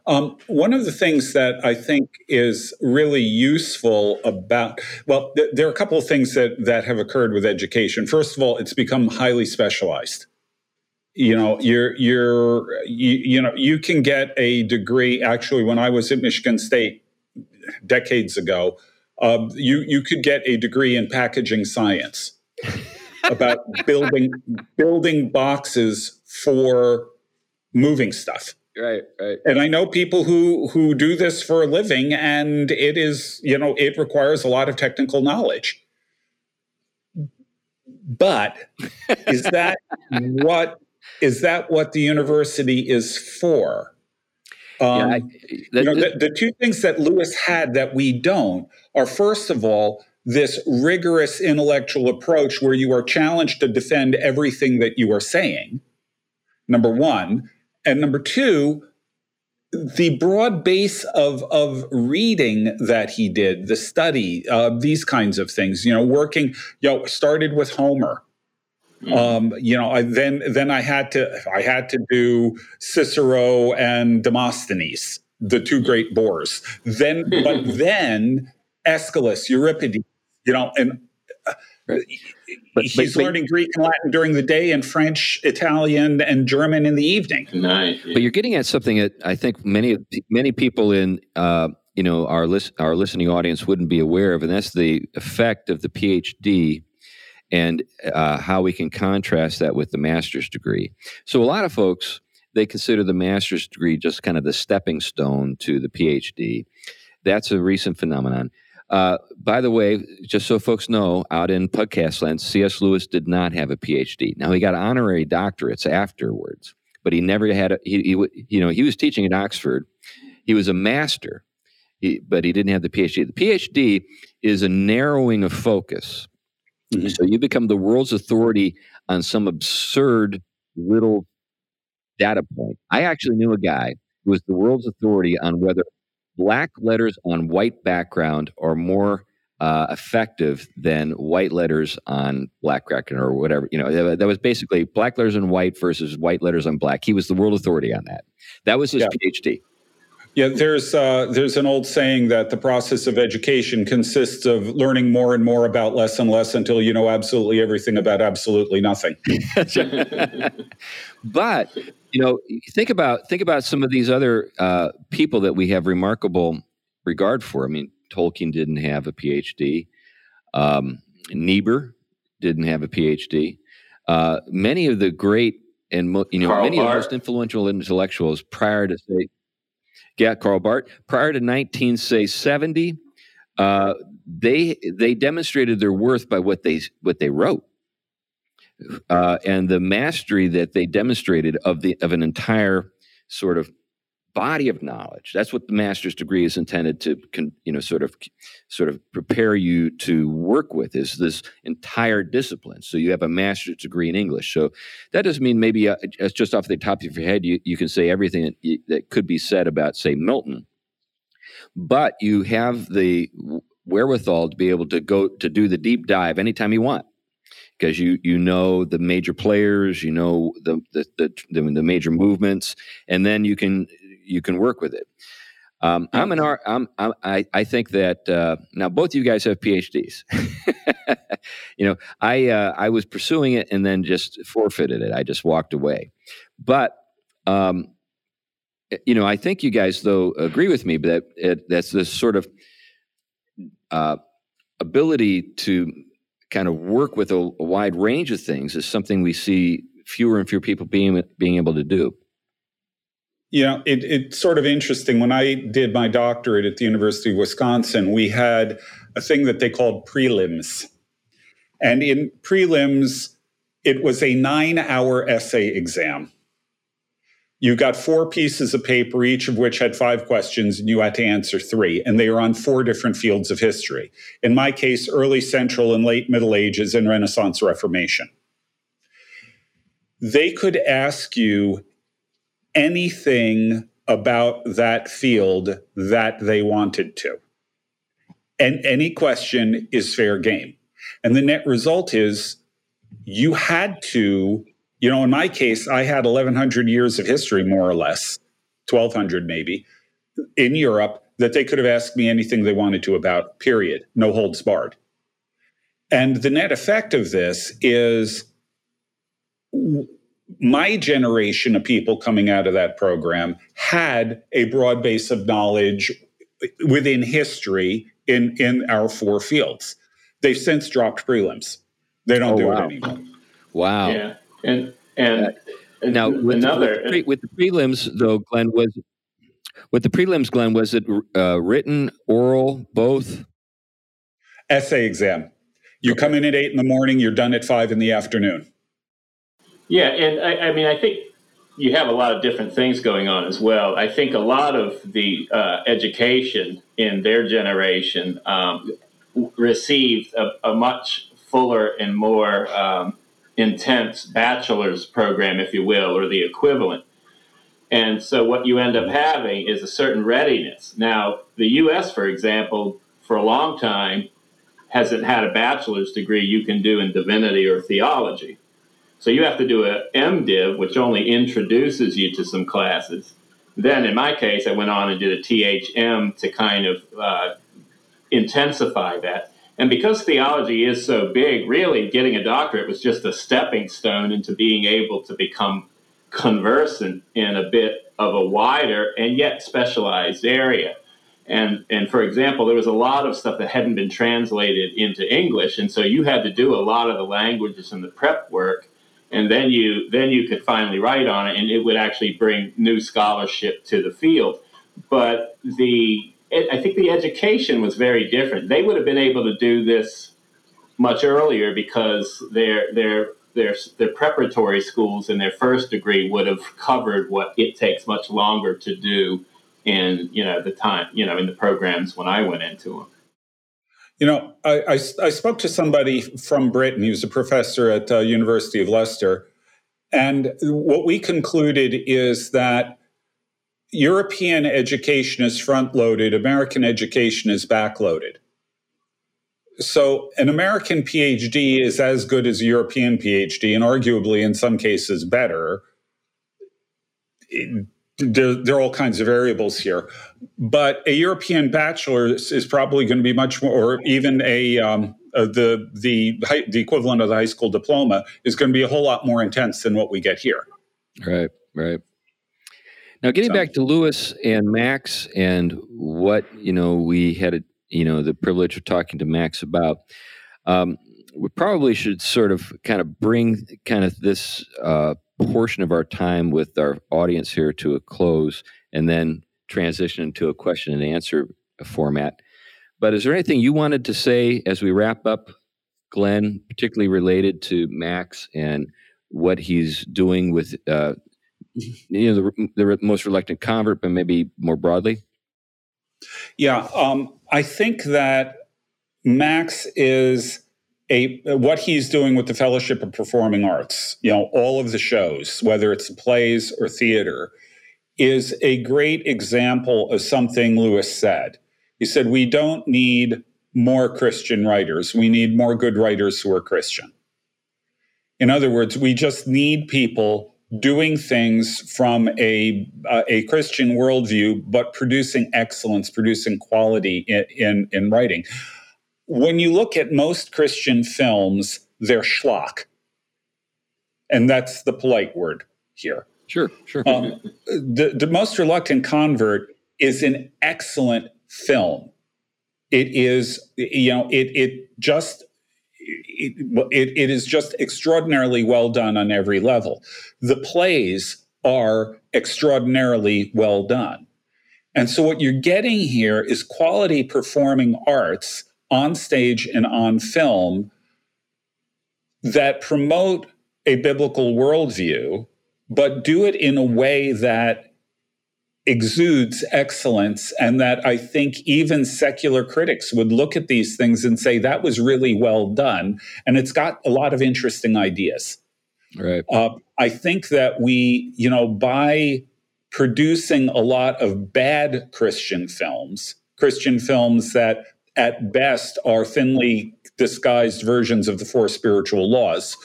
Um, one of the things that I think is really useful about, well, th- there are a couple of things that, that have occurred with education. First of all, it's become highly specialized. You know, you're, you're, you, you know, you can get a degree. Actually, when I was at Michigan State decades ago, uh, you, you could get a degree in packaging science about building, building boxes for moving stuff. Right, right. And I know people who who do this for a living and it is, you know, it requires a lot of technical knowledge. But is that what is that what the university is for? Um, yeah, I, that, you know, the, the two things that Lewis had that we don't are, first of all, this rigorous intellectual approach where you are challenged to defend everything that you are saying. Number one. And number two, the broad base of of reading that he did, the study, uh, these kinds of things, you know, working, you know, started with Homer. Hmm. Um, you know, I, then then I had to I had to do Cicero and Demosthenes, the two great bores. Then, but then Aeschylus, Euripides, you know, and uh, but, he's but, learning Greek and Latin during the day and French, Italian, and German in the evening. Nice. But you're getting at something that I think many many people in uh, you know our list, our listening audience wouldn't be aware of, and that's the effect of the PhD and uh, how we can contrast that with the master's degree. So a lot of folks they consider the master's degree just kind of the stepping stone to the PhD. That's a recent phenomenon. Uh, by the way, just so folks know, out in podcast land, C.S. Lewis did not have a PhD. Now he got honorary doctorates afterwards, but he never had a. He, he you know he was teaching at Oxford. He was a master, he, but he didn't have the PhD. The PhD is a narrowing of focus. Mm-hmm. So you become the world's authority on some absurd little data point. I actually knew a guy who was the world's authority on whether black letters on white background are more uh, effective than white letters on black background or whatever. You know, that, was basically black letters on white versus white letters on black. He was the world authority on that. That was his yeah. PhD. Yeah, there's uh, there's an old saying that the process of education consists of learning more and more about less and less until you know absolutely everything about absolutely nothing. but you know, think about think about some of these other uh, people that we have remarkable regard for. I mean, Tolkien didn't have a PhD. Um, Niebuhr didn't have a PhD. Uh, many of the great and mo- you know Karl many Barth. of the most influential intellectuals prior to say, yeah, Karl Barth prior to nineteen say seventy, uh, they they demonstrated their worth by what they what they wrote uh, and the mastery that they demonstrated of the of an entire sort of body of knowledge. That's what the master's degree is intended to, you know, sort of, sort of prepare you to work with. Is this entire discipline? So you have a master's degree in English. So that doesn't mean maybe uh, just off the top of your head you, you can say everything that, you, that could be said about, say, Milton, but you have the wherewithal to be able to go to do the deep dive anytime you want because you you know the major players, you know the the, the the the, major movements, and then you can you can work with it. Um, I'm an art. I'm, I'm, I I think that uh, now both of you guys have PhDs. you know, I uh, I was pursuing it and then just forfeited it. I just walked away. But um, you know, I think you guys though agree with me that it, that's this sort of uh, ability to kind of work with a, a, wide range of things is something we see fewer and fewer people being being able to do. Know, it, it's sort of interesting. When I did my doctorate at the University of Wisconsin, we had a thing that they called prelims. And in prelims, it was a nine hour essay exam. You got four pieces of paper, each of which had five questions, and you had to answer three. And they were on four different fields of history. In my case, early Central and late Middle Ages and Renaissance Reformation. They could ask you anything about that field that they wanted to. And any question is fair game. And the net result is you had to you know, in my case, I had 1,100 years of history, more or less, 1,200 maybe, in Europe that they could have asked me anything they wanted to about, period, no holds barred. And the net effect of this is my generation of people coming out of that program had a broad base of knowledge within history in, in our four fields. They've since dropped prelims. They don't oh, do wow. it anymore. Wow. Yeah. And and now with another the, with the, pre, with the prelims though, Glenn was with the prelims, Glenn was it uh, written, oral, both? Essay exam. You come in at eight in the morning. You're done at five in the afternoon. Yeah, and I, I mean, I think you have a lot of different things going on as well. I think a lot of the uh, education in their generation um, received a, a, much fuller and more um, intense bachelor's program, if you will, or the equivalent. And so what you end up having is a certain readiness. Now, the US, for example, for a long time hasn't had a bachelor's degree you can do in divinity or theology. So you have to do a MDiv, which only introduces you to some classes. Then, in my case, I went on and did a THM to kind of uh, intensify that. And because theology is so big, really getting a doctorate was just a stepping stone into being able to become conversant in a bit of a wider and yet specialized area. And, and for example, there was a lot of stuff that hadn't been translated into English, and so you had to do a lot of the languages and the prep work, and then you then you could finally write on it, and it would actually bring new scholarship to the field. But the it, I think the education was very different. They would have been able to do this much earlier because their their their their preparatory schools and their first degree would have covered what it takes much longer to do in you know the time you know in the programs when I went into them. You know, I, I, I spoke to somebody from Britain. He was a professor at uh, University of Leicester, and what we concluded is that European education is front loaded, American education is back loaded. So, an American PhD is as good as a European PhD, and arguably in some cases better. there, there, are all kinds of variables here. But a European bachelor's is probably going to be much more, or even a um, uh, the the the equivalent of the high school diploma is going to be a whole lot more intense than what we get here. Right, right. Now, getting so. back to Lewis and Max and what you know we had, a, you know, the privilege of talking to Max about. Um, we probably should sort of kind of bring kind of this uh, portion of our time with our audience here to a close, and then transition into a question and answer format. But is there anything you wanted to say as we wrap up, Glenn, particularly related to Max and what he's doing with uh, you know the, the most reluctant convert, but maybe more broadly? Yeah, um, I think that Max is a what he's doing with the Fellowship of Performing Arts. You know, all of the shows, whether it's plays or theater, is a great example of something Lewis said. He said we don't need more Christian writers. We need more good writers who are Christian. In other words, we just need people doing things from a uh, a Christian worldview, but producing excellence, producing quality in, in, in writing. When you look at most Christian films, they're schlock, and that's the polite word here. Sure, sure. Um, the, the most reluctant convert is an excellent film. It is, you know, it it just it, it, is just extraordinarily well done on every level. The plays are extraordinarily well done. And so, what you're getting here is quality performing arts on stage and on film that promote a biblical worldview, but do it in a way that exudes excellence and that I think even secular critics would look at these things and say that was really well done and it's got a lot of interesting ideas. Right. Uh, I think that we, you know, by producing a lot of bad Christian films, Christian films that at best are thinly disguised versions of the four spiritual laws,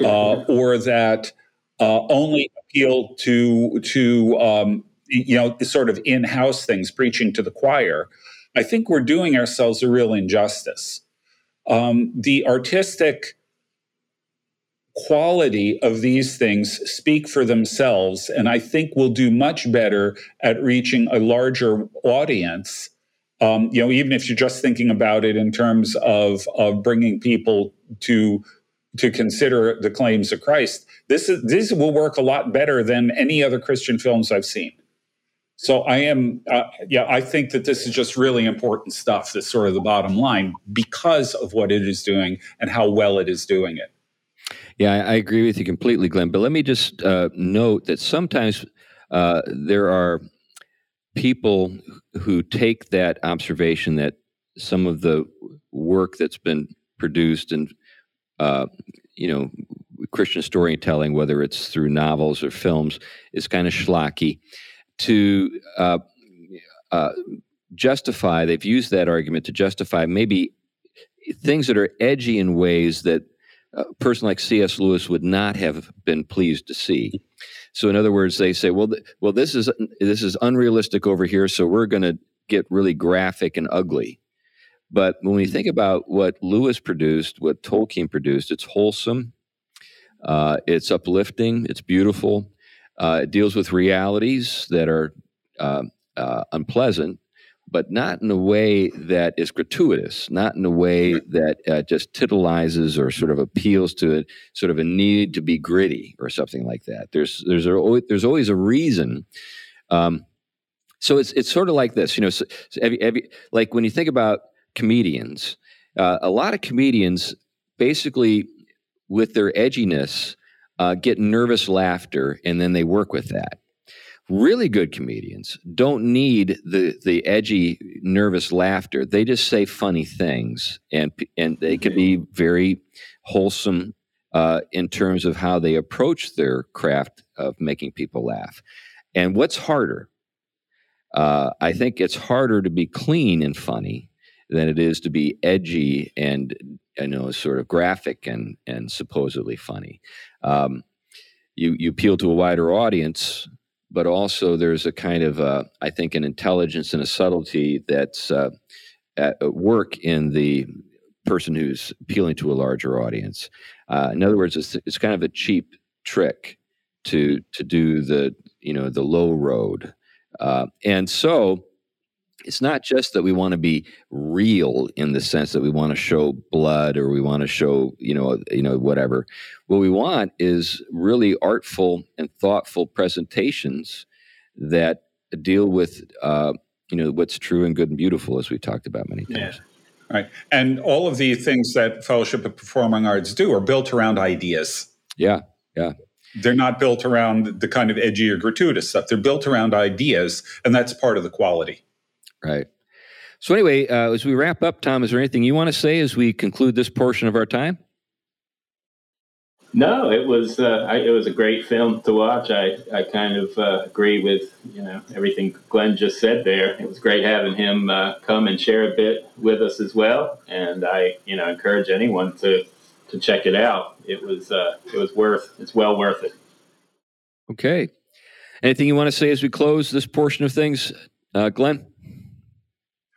uh, or that uh, only appeal to to um, you know, sort of in house things, preaching to the choir, I think we're doing ourselves a real injustice. Um, the artistic quality of these things speak for themselves, and I think we'll do much better at reaching a larger audience. Um, you know, even if you're just thinking about it in terms of of bringing people to to consider the claims of Christ, this is this will work a lot better than any other Christian films I've seen. So I am, uh, yeah, I think that this is just really important stuff. That's sort of the bottom line because of what it is doing and how well it is doing it. Yeah, I, agree with you completely, Glenn. But let me just uh, note that sometimes uh, there are people who take that observation that some of the work that's been produced and uh, you know Christian storytelling, whether it's through novels or films, is kind of schlocky to uh, uh, justify, they've used that argument to justify maybe things that are edgy in ways that a person like C.S. Lewis would not have been pleased to see. So, in other words, they say, "Well, th- well, this is this is unrealistic over here, so we're going to get really graphic and ugly." But when we think about what Lewis produced, what Tolkien produced, it's wholesome, uh, it's uplifting, it's beautiful, uh, it deals with realities that are uh, uh, unpleasant, but not in a way that is gratuitous, not in a way that uh, just titillizes or sort of appeals to a, sort of a need to be gritty or something like that. There's there's a, there's always a reason. Um, so it's it's sort of like this, you know. So, so have you, like when you think about comedians, uh, a lot of comedians basically with their edginess uh, get nervous laughter, and then they work with that. Really good comedians don't need the the edgy, nervous laughter. They just say funny things, and and they can be very wholesome uh, in terms of how they approach their craft of making people laugh. And what's harder? Uh, I think it's harder to be clean and funny than it is to be edgy and you know sort of graphic and and supposedly funny. Um, you you appeal to a wider audience, but also there's a kind of uh, I think an intelligence and a subtlety that's uh, at work in the person who's appealing to a larger audience. Uh, in other words, it's, it's kind of a cheap trick to to do the you know the low road, uh, and so it's not just that we want to be real in the sense that we want to show blood or we want to show you know you know whatever. What we want is really artful and thoughtful presentations that deal with uh, you know what's true and good and beautiful as we've talked about many times. Yeah. right. And all of the things that fellowship of performing arts do are built around ideas. Yeah yeah. They're not built around the kind of edgy or gratuitous stuff. They're built around ideas and that's part of the quality Right. So, anyway, uh, as we wrap up, Tom, is there anything you want to say as we conclude this portion of our time? No, it was uh, I, it was a great film to watch. I, I kind of uh, agree with you know everything Glenn just said there. It was great having him uh, come and share a bit with us as well. And I you know encourage anyone to to check it out. It was uh, it was worth it's well worth it. Okay. Anything you want to say as we close this portion of things, uh, Glenn?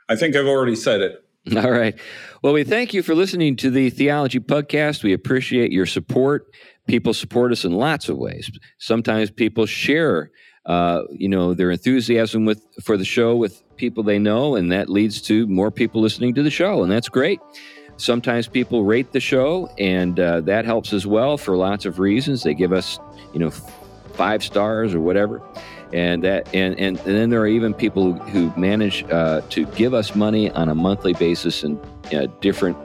I think I've already said it. All right. Well, we thank you for listening to the Theology Podcast. We appreciate your support. People support us in lots of ways. Sometimes people share, uh, you know, their enthusiasm with for the show with people they know, and that leads to more people listening to the show, and that's great. Sometimes people rate the show, and uh, that helps as well for lots of reasons. They give us, you know, five stars or whatever and that and and, and then there are even people who, manage uh, to give us money on a monthly basis in uh, different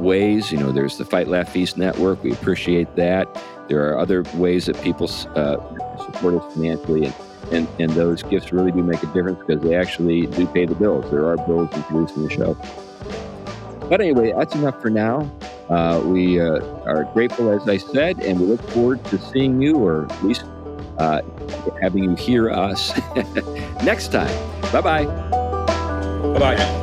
ways. You know there's the fight laugh feast network. We appreciate that. There are other ways that people uh, support us financially and, and and those gifts really do make a difference because they actually do pay the bills. There are bills in the show. But anyway that's enough for now. Uh, we uh, are grateful as i said and we look forward to seeing you or at least uh, having you hear us next time. Bye bye. Bye bye.